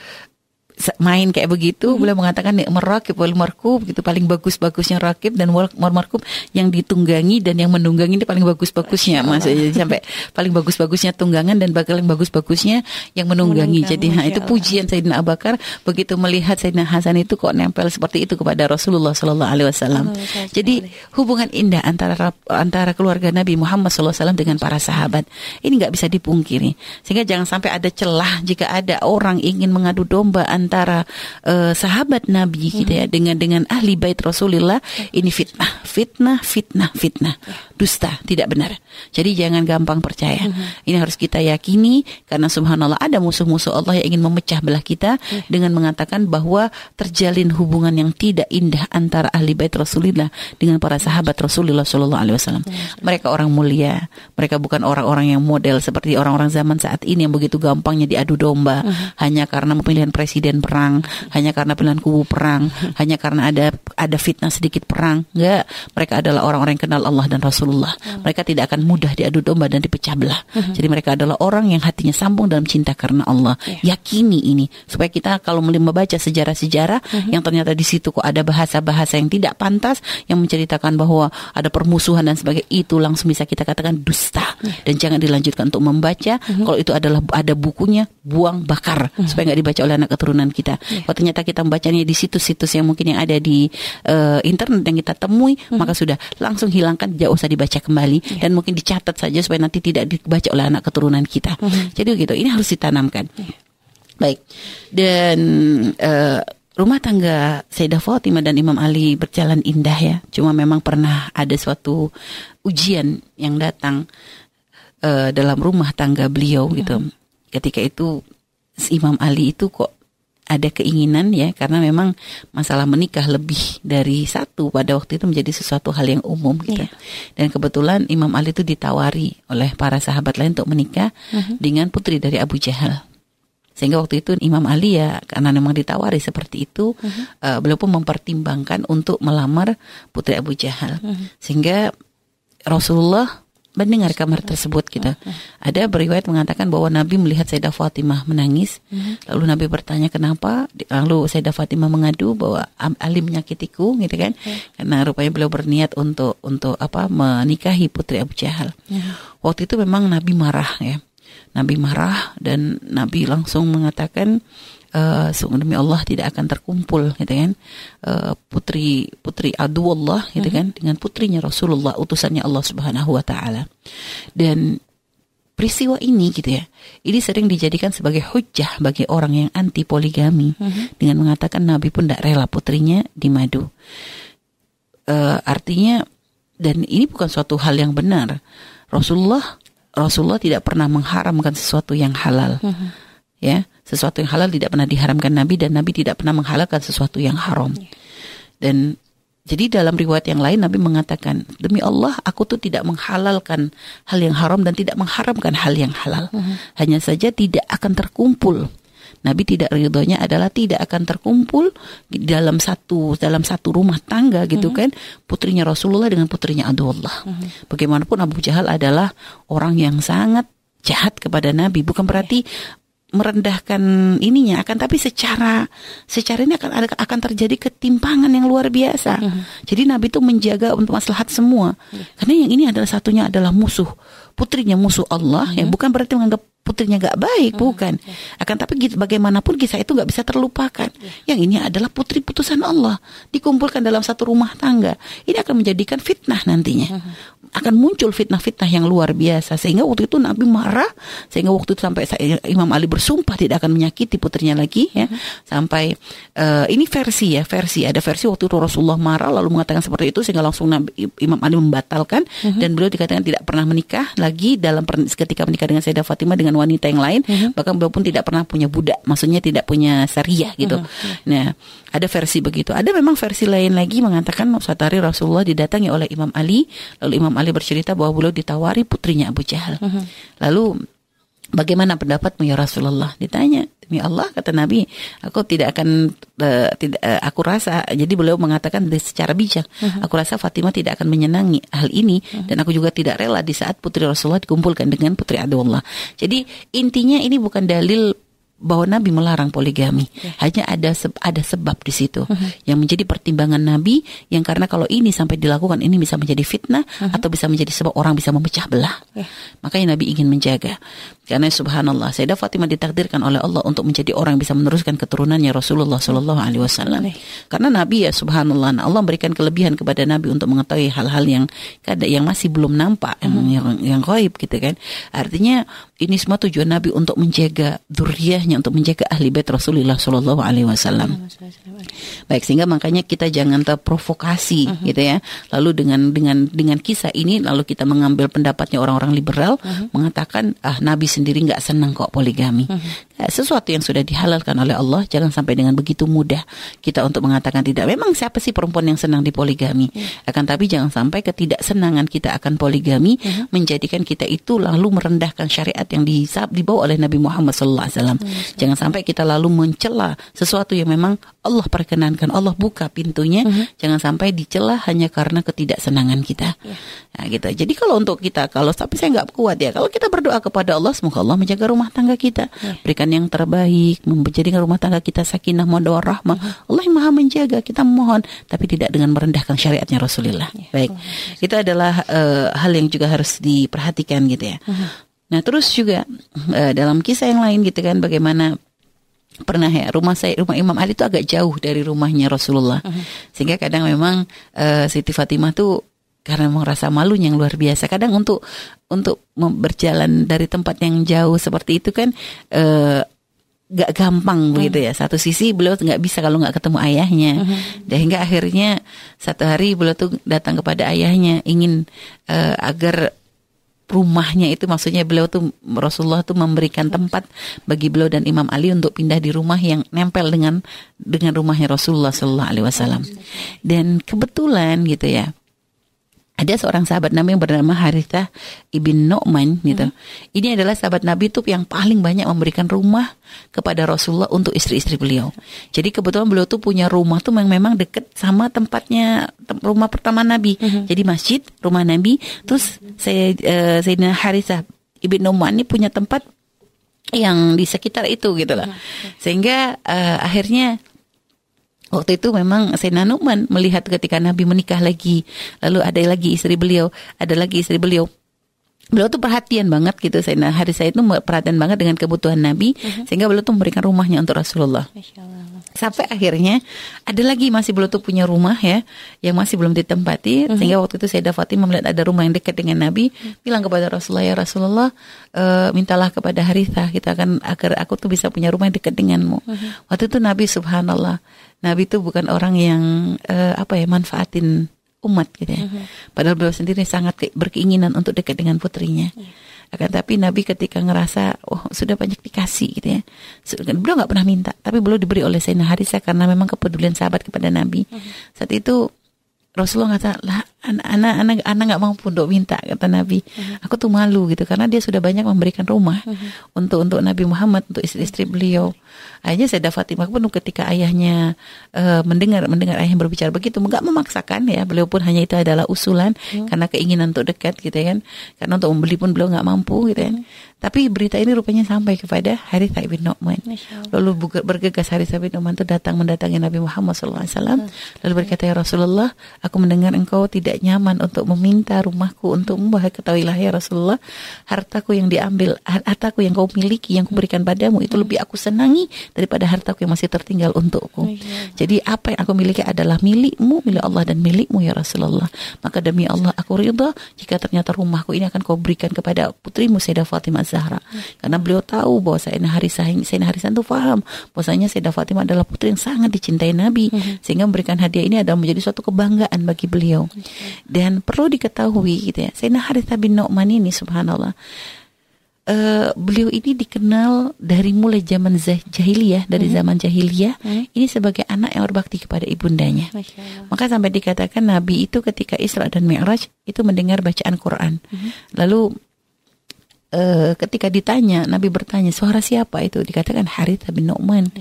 A: main kayak begitu beliau mengatakan nih merakib wal markub gitu paling bagus-bagusnya rakib dan wal markub yang ditunggangi dan yang menunggangi itu paling bagus-bagusnya maksudnya jadi sampai paling bagus-bagusnya tunggangan dan paling bagus-bagusnya yang menunggangi.
B: Menunggang,
A: jadi nah, itu pujian Sayyidina Abu Bakar. Begitu melihat Sayyidina Hasan itu kok nempel seperti itu kepada Rasulullah Sallallahu Alaihi Wasallam.
B: Sallallahu
A: jadi hubungan indah antara antara keluarga Nabi Muhammad SAW dengan para sahabat ini nggak bisa dipungkiri. Sehingga jangan sampai ada celah jika ada orang ingin mengadu domba antara eh, sahabat Nabi gitu ya dengan dengan ahli bait Rasulullah ini fitnah fitnah fitnah fitnah. Dusta tidak benar. Jadi jangan gampang percaya. Ini harus kita yakini karena subhanallah ada musuh-musuh Allah yang ingin memecah belah kita dengan mengatakan bahwa terjalin hubungan yang tidak indah antara ahli bait Rasulullah dengan para sahabat Rasulullah Shallallahu Alaihi Wasallam. Mereka orang mulia, mereka bukan orang-orang yang model seperti orang-orang zaman saat ini yang begitu gampangnya diadu domba hanya karena pemilihan presiden perang, hanya karena pilihan kubu perang, hanya karena ada ada fitnah sedikit perang. Enggak, mereka adalah orang-orang yang kenal Allah dan Rasulullah. Mereka tidak akan mudah diadu domba dan dipecah belah. Jadi mereka adalah orang yang hatinya sambung dalam cinta karena Allah. Yakini ini supaya kita kalau membaca sejarah-sejarah yang ternyata di situ kok ada bahasa-bahasa yang tidak pantas yang menceritakan bahwa ada permusuhan dan sebagainya itu langsung bisa kita katakan dusta. Dan jangan dilanjutkan untuk membaca. Kalau itu adalah ada bukunya buang bakar. Supaya nggak dibaca oleh anak keturunan kita. Kalau ternyata kita membacanya di situs-situs yang mungkin yang ada di eh, internet yang kita temui maka sudah langsung hilangkan tidak usah dibaca kembali dan mungkin dicatat saja supaya nanti tidak dibaca oleh anak keturunan kita. Jadi gitu ini harus ditanamkan. Baik. Dan eh, rumah tangga Sayyidah Fatimah dan Imam Ali berjalan indah ya. Cuma memang pernah ada suatu ujian yang datang eh, dalam rumah tangga beliau gitu. Ketika itu Imam Ali itu kok ada keinginan ya karena memang masalah menikah lebih dari satu pada waktu itu menjadi sesuatu hal yang umum gitu. Dan kebetulan Imam Ali itu ditawari oleh para sahabat lain untuk menikah dengan putri dari Abu Jahal. Sehingga waktu itu Imam Ali ya karena memang ditawari seperti itu, eh, beliau pun mempertimbangkan untuk melamar putri Abu Jahal. Sehingga Rasulullah mendengar kamar tersebut gitu. Ada beriwayat mengatakan bahwa Nabi melihat Sayyidah Fatimah menangis. Lalu Nabi bertanya kenapa? Lalu Sayyidah Fatimah mengadu bahwa Ali menyakitiku gitu kan. Karena rupanya beliau berniat untuk untuk apa menikahi putri Abu Jahal. Waktu itu memang Nabi marah ya. Nabi marah dan Nabi langsung mengatakan eh, sungguh demi Allah tidak akan terkumpul gitu kan eh, putri putri adu Allah gitu kan dengan putrinya Rasulullah utusannya Allah Subhanahu wa taala. Dan peristiwa ini gitu ya, ini sering dijadikan sebagai hujah bagi orang yang anti poligami dengan mengatakan Nabi pun tidak rela putrinya dimadu. Eh, artinya dan ini bukan suatu hal yang benar. Rasulullah Rasulullah tidak pernah mengharamkan sesuatu yang halal. Ya, sesuatu yang halal tidak pernah diharamkan Nabi dan Nabi tidak pernah menghalalkan sesuatu yang haram. Dan jadi dalam riwayat yang lain Nabi mengatakan, demi Allah aku tuh tidak menghalalkan hal yang haram dan tidak mengharamkan hal yang halal. Hanya saja tidak akan terkumpul. Nabi tidak ridhonya adalah tidak akan terkumpul dalam satu dalam satu rumah tangga gitu kan putrinya Rasulullah dengan putrinya Abdullah. Bagaimanapun Abu Jahal adalah orang yang sangat jahat kepada Nabi bukan berarti merendahkan ininya akan tapi secara secara ini akan akan terjadi ketimpangan yang luar biasa. Jadi Nabi itu menjaga untuk maslahat semua. Karena yang ini adalah satunya adalah musuh. Putrinya musuh Allah yang bukan berarti menganggap putrinya gak baik, bukan. Akan tapi bagaimanapun kisah itu gak bisa terlupakan. Yang ini adalah putri putusan Allah dikumpulkan dalam satu rumah tangga. Ini akan menjadikan fitnah nantinya. Akan muncul fitnah-fitnah yang luar biasa sehingga waktu itu Nabi marah sehingga waktu itu sampai Imam Ali bersumpah tidak akan menyakiti putrinya lagi ya. Sampai eh, ini versi ya, versi ada versi waktu itu Rasulullah marah lalu mengatakan seperti itu sehingga langsung Nabi, Imam Ali membatalkan dan beliau dikatakan tidak pernah menikah lagi dalam ketika menikah dengan Sayyidah Fatimah dengan wanita yang lain bahkan beliau pun tidak pernah punya budak maksudnya tidak punya syariah gitu. Nah ada versi begitu. Ada memang versi lain lagi mengatakan suatu hari Rasulullah didatangi oleh Imam Ali. Lalu Imam Ali bercerita bahwa beliau ditawari putrinya Abu Jahal. Lalu Bagaimana pendapatmu ya Rasulullah? Ditanya, demi Allah kata Nabi, aku tidak akan eh, tidak eh, aku rasa jadi beliau mengatakan secara bijak, aku rasa Fatimah tidak akan menyenangi hal ini dan aku juga tidak rela di saat putri Rasulullah dikumpulkan dengan putri Abdullah. Jadi intinya ini bukan dalil bahwa Nabi melarang poligami. Hanya ada se- ada sebab di situ yang menjadi pertimbangan Nabi yang karena kalau ini sampai dilakukan ini bisa menjadi fitnah atau bisa menjadi sebab orang bisa memecah belah. Makanya Nabi ingin menjaga. Karena subhanallah Sayyidah Fatimah ditakdirkan oleh Allah untuk menjadi orang yang bisa meneruskan keturunannya Rasulullah Shallallahu alaihi wasallam. Karena Nabi ya subhanallah nah, Allah berikan kelebihan kepada Nabi untuk mengetahui hal-hal yang kada yang masih belum nampak yang yang, yang gaib gitu kan. Artinya ini semua tujuan Nabi untuk menjaga zuriyahnya untuk menjaga ahli bait Rasulullah Shallallahu alaihi wasallam. Baik sehingga makanya kita jangan terprovokasi gitu ya. Lalu dengan dengan dengan kisah ini lalu kita mengambil pendapatnya orang-orang liberal mengatakan ah Nabi sendiri nggak senang kok poligami. Ya, sesuatu yang sudah dihalalkan oleh Allah jangan sampai dengan begitu mudah kita untuk mengatakan tidak. Memang siapa sih perempuan yang senang di poligami? Akan tapi jangan sampai ketidaksenangan kita akan poligami menjadikan kita itu lalu merendahkan syariat yang disab- dibawa oleh Nabi Muhammad SAW. Jangan sampai kita lalu mencela sesuatu yang memang Allah perkenankan, Allah buka pintunya. Jangan sampai dicela hanya karena ketidaksenangan kita. Nah, gitu. Jadi kalau untuk kita, kalau tapi saya nggak kuat ya, kalau kita berdoa kepada Allah, semoga Allah menjaga rumah tangga kita, berikan yang terbaik, menjadikan rumah tangga kita sakinah, mawaddah, rahmah. Allah yang maha menjaga, kita mohon, tapi tidak dengan merendahkan syariatnya Rasulullah. Baik, itu adalah eh, hal yang juga harus diperhatikan gitu ya. Nah terus juga eh, dalam kisah yang lain gitu kan, bagaimana pernah ya rumah saya rumah Imam Ali itu agak jauh dari rumahnya Rasulullah sehingga kadang memang eh, Siti Fatimah tuh karena memang rasa malu yang luar biasa. Kadang untuk untuk berjalan dari tempat yang jauh seperti itu kan eh, gak gampang begitu ya. Satu sisi beliau nggak bisa kalau nggak ketemu ayahnya. Dan hingga akhirnya satu hari beliau tuh datang kepada ayahnya ingin eh, agar rumahnya itu maksudnya beliau tuh Rasulullah tuh memberikan tempat bagi beliau dan Imam Ali untuk pindah di rumah yang nempel dengan dengan rumahnya Rasulullah Sallallahu Alaihi Wasallam. Dan kebetulan gitu ya ada seorang sahabat Nabi yang bernama Harithah ibn Nu'man gitu. Ini adalah sahabat Nabi itu yang paling banyak memberikan rumah kepada Rasulullah untuk istri-istri beliau. Jadi kebetulan beliau tuh punya rumah tuh yang memang deket sama tempatnya tem- rumah pertama Nabi. Jadi masjid, rumah Nabi. Terus saya eh, Sayyidina Harithah ibn Nu'man ini punya tempat yang di sekitar itu gitu lah. Sehingga eh, akhirnya Waktu itu memang Sayyidina Nu'man melihat ketika Nabi menikah lagi, lalu ada lagi istri beliau, ada lagi istri beliau. beliau tuh perhatian banget gitu Sayyidina. Harisa itu perhatian banget dengan kebutuhan Nabi sehingga beliau tuh memberikan rumahnya untuk Rasulullah. Sampai akhirnya ada lagi masih beliau tuh punya rumah ya yang masih belum ditempati. Sehingga waktu itu Sayyidah Fatimah melihat ada rumah yang dekat dengan Nabi bilang kepada Rasulullah ya Rasulullah eh, mintalah kepada Haritha kita akan agar aku tuh bisa punya rumah yang dekat denganmu. Waktu itu Nabi Subhanallah Nabi itu bukan orang yang eh, apa ya manfaatin umat gitu ya. Padahal beliau sendiri sangat ke- berkeinginan untuk dekat dengan putrinya. Akan tapi Nabi ketika ngerasa oh sudah banyak dikasih gitu ya. Beliau nggak pernah minta tapi beliau diberi oleh Sayyidina Harisa karena memang kepedulian sahabat kepada Nabi. Saat itu Rasulullah kata lah anak anak anak nggak mampu untuk minta kata Nabi. Aku tuh malu gitu karena dia sudah banyak memberikan rumah untuk untuk Nabi Muhammad untuk istri-istri beliau akhirnya Sayyidah Fatimah pun ketika ayahnya eh, mendengar mendengar ayahnya berbicara begitu nggak memaksakan ya. Beliau pun hanya itu adalah usulan karena keinginan untuk dekat gitu kan. Karena untuk membeli pun beliau nggak mampu gitu kan. Tapi berita ini rupanya sampai kepada Harithah bin Nu'man. Lalu bergegas Harithah bin Nu'man itu datang mendatangi Nabi Muhammad SAW. Lalu berkata, Ya Rasulullah, aku mendengar engkau tidak nyaman untuk meminta rumahku untuk membahas ketahuilah ya Rasulullah, hartaku yang diambil, har- hartaku yang kau miliki, yang kuberikan padamu, itu lebih aku senangi daripada hartaku yang masih tertinggal untukku. Jadi apa yang aku miliki adalah milikmu, milik Allah dan milikmu ya Rasulullah. Maka demi Allah aku ridha jika ternyata rumahku ini akan kau berikan kepada putrimu Sayyidah Fatimah Zahra. Karena beliau tahu bahwa Sayyidina Harisah ini Sayyidina Harisah itu paham bahwasanya Sayyidah Fatimah adalah putri yang sangat dicintai Nabi sehingga memberikan hadiah ini adalah menjadi suatu kebanggaan bagi beliau. Dan perlu diketahui gitu ya, Sayyidina Harisah bin Nu'man ini subhanallah eh, beliau ini dikenal dari mulai zaman jahiliyah, dari zaman jahiliyah, ini sebagai anak yang berbakti kepada ibundanya. Maka sampai dikatakan Nabi itu ketika Isra dan Mi'raj itu mendengar bacaan Quran. Lalu eh, ketika ditanya, Nabi bertanya, suara siapa itu? Dikatakan Harith bin Nu'man.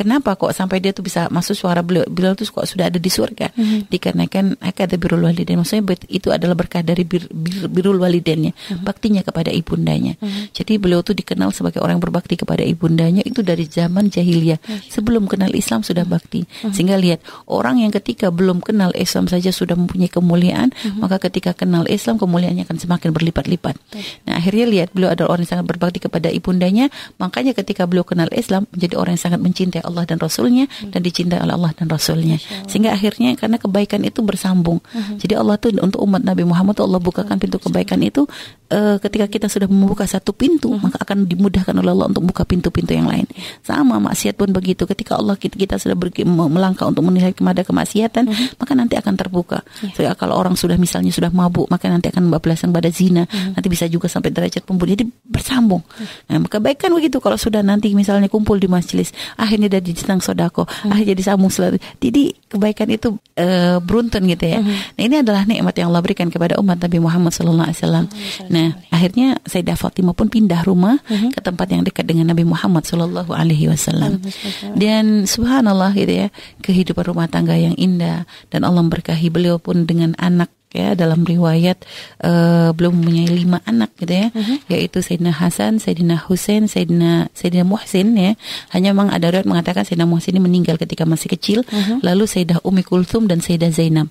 A: Kenapa kok sampai dia tuh bisa masuk suara beliau? Beliau tuh kok sudah ada di surga? Dikarenakan ada birrul walidain. Maksudnya itu adalah berkah dari bir, bir, birrul walidainnya, baktinya kepada ibundanya. Jadi beliau tuh dikenal sebagai orang yang berbakti kepada ibundanya itu dari zaman jahiliyah. Sebelum kenal Islam sudah bakti. Sehingga lihat, orang yang ketika belum kenal Islam saja sudah mempunyai kemuliaan, maka ketika kenal Islam kemuliaannya akan semakin berlipat-lipat. Nah, akhirnya lihat beliau adalah orang yang sangat berbakti kepada ibundanya, makanya ketika beliau kenal Islam menjadi orang yang sangat mencintai Allah dan Rasulnya dan dicintai oleh Allah dan Rasulnya. Sehingga akhirnya karena kebaikan itu bersambung. Jadi Allah tuh untuk umat Nabi Muhammad tuh Allah bukakan pintu kebaikan itu eh, ketika kita sudah membuka satu pintu, maka akan dimudahkan oleh Allah untuk buka pintu-pintu yang lain. Sama maksiat pun begitu. Ketika Allah kita, kita sudah melangkah untuk menilai kepada kemaksiatan, maka nanti akan terbuka. Sehingga kalau orang sudah misalnya sudah mabuk, maka nanti akan bablasan pada zina. Nanti bisa juga sampai derajat pembunuh. Jadi bersambung. Nah, maka kebaikan begitu kalau sudah nanti misalnya kumpul di majelis, akhirnya dari tentang sodako, akhirnya disambung selalu. Jadi kebaikan itu eh, beruntun gitu ya. Nah ini adalah nikmat yang Allah berikan kepada umat Nabi Muhammad SAW. Nah akhirnya Sayyidah Fatimah pun pindah rumah ke tempat yang dekat dengan Nabi Muhammad Sallallahu Alaihi Wasallam. Dan subhanallah gitu ya kehidupan rumah tangga yang indah dan Allah memberkahi beliau pun dengan anak ya dalam riwayat eh, belum mempunyai lima anak gitu ya. Yaitu Sayyidina Hasan, Sayyidina Husain, Sayyidina Sayyidina Muhsin ya. Hanya memang ada riwayat mengatakan Sayyidina Muhsin ini meninggal ketika masih kecil. Lalu Sayyidah Umi Kulthum dan Sayyidah Zainab.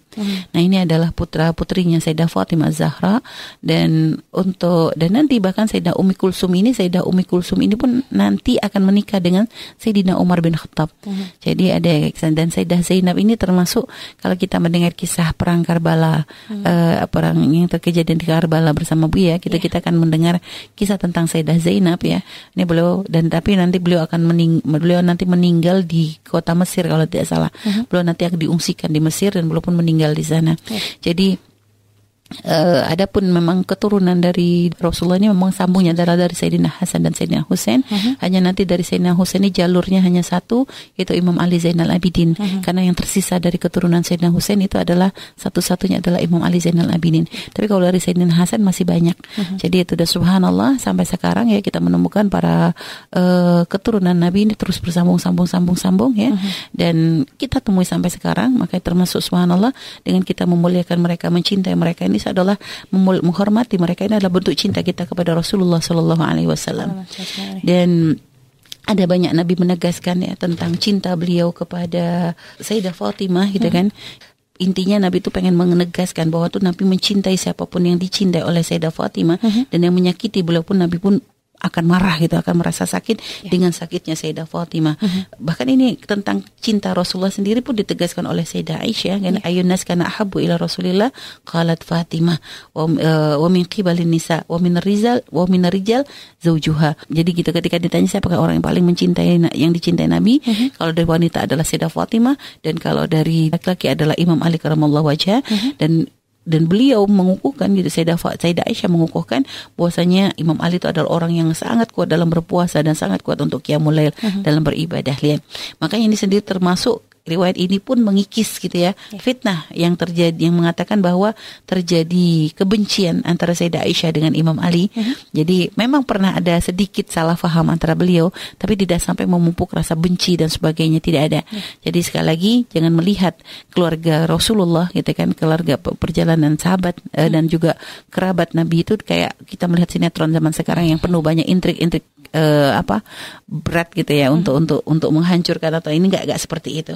A: Nah ini adalah putra putrinya Sayyidah Fatimah Zahra. Dan untuk dan nanti bahkan Sayyidah Umi Kulsum ini Sayyidah Umi Kulsum ini pun nanti akan menikah dengan Sayyidina Umar bin Khattab. Jadi ada dan Sayyidah Zainab ini termasuk kalau kita mendengar kisah perang Karbala eh, perang yang terkejadian di Karbala bersama Buya kita kita akan mendengar kisah tentang Sayyidah Zainab ya. Ini beliau dan tapi nanti beliau akan mening beliau nanti meninggal di kota Mesir kalau tidak salah. Beliau nanti akan diungsikan di Mesir dan beliau pun meninggal di sana. Jadi Eh, adapun memang keturunan dari Rasulullah ini memang sambungnya adalah dari Sayyidina Hasan dan Sayyidina Husain. Hanya nanti dari Sayyidina Husain ini jalurnya hanya satu yaitu Imam Ali Zainal Abidin. Karena yang tersisa dari keturunan Sayyidina Husain itu adalah satu-satunya adalah Imam Ali Zainal Abidin. Tapi kalau dari Sayyidina Hasan masih banyak. Jadi itu sudah subhanallah sampai sekarang ya kita menemukan para eh, keturunan Nabi ini terus bersambung sambung sambung sambung ya. Dan kita temui sampai sekarang makanya termasuk subhanallah dengan kita memuliakan mereka mencintai mereka ini adalah memul- menghormati mereka. Ini adalah bentuk cinta kita kepada Rasulullah Shallallahu Alaihi Wasallam. Dan ada banyak Nabi menegaskan ya tentang cinta beliau kepada Sayyidah Fatimah gitu kan. Intinya Nabi itu pengen menegaskan bahwa tuh Nabi mencintai siapa pun yang dicintai oleh Sayyidah Fatimah dan yang menyakiti beliau pun Nabi pun akan marah gitu, akan merasa sakit dengan sakitnya Sayyidah Fatimah. Bahkan ini tentang cinta Rasulullah sendiri pun ditegaskan oleh Sayyidah Aisyah kan ayun nas kana ahabbu ila Rasulillah qalat Fatimah wa, wa min qibalin nisa wa min rizal wa min rijal zaujuha. Jadi gitu ketika ditanya siapa orang yang paling mencintai yang dicintai Nabi, kalau dari wanita adalah Sayyidah Fatimah dan kalau dari laki-laki adalah Imam Ali karamallahu wajah dan dan beliau mengukuhkan gitu Sayyidah, Fa- Sayyidah Aisyah mengukuhkan bahwasanya Imam Ali itu adalah orang yang sangat kuat dalam berpuasa dan sangat kuat untuk qiyamul lail dalam beribadah lihat. Makanya ini sendiri termasuk riwayat ini pun mengikis gitu ya fitnah yang terjadi yang mengatakan bahwa terjadi kebencian antara Sayyidah Aisyah dengan Imam Ali. Jadi memang pernah ada sedikit salah faham antara beliau tapi tidak sampai memupuk rasa benci dan sebagainya tidak ada. Jadi sekali lagi jangan melihat keluarga Rasulullah gitu kan keluarga pe- perjalanan sahabat eh, dan juga kerabat Nabi itu kayak kita melihat sinetron zaman sekarang yang penuh banyak intrik-intrik eh, apa berat gitu ya untuk untuk untuk menghancurkan atau ini nggak nggak seperti itu.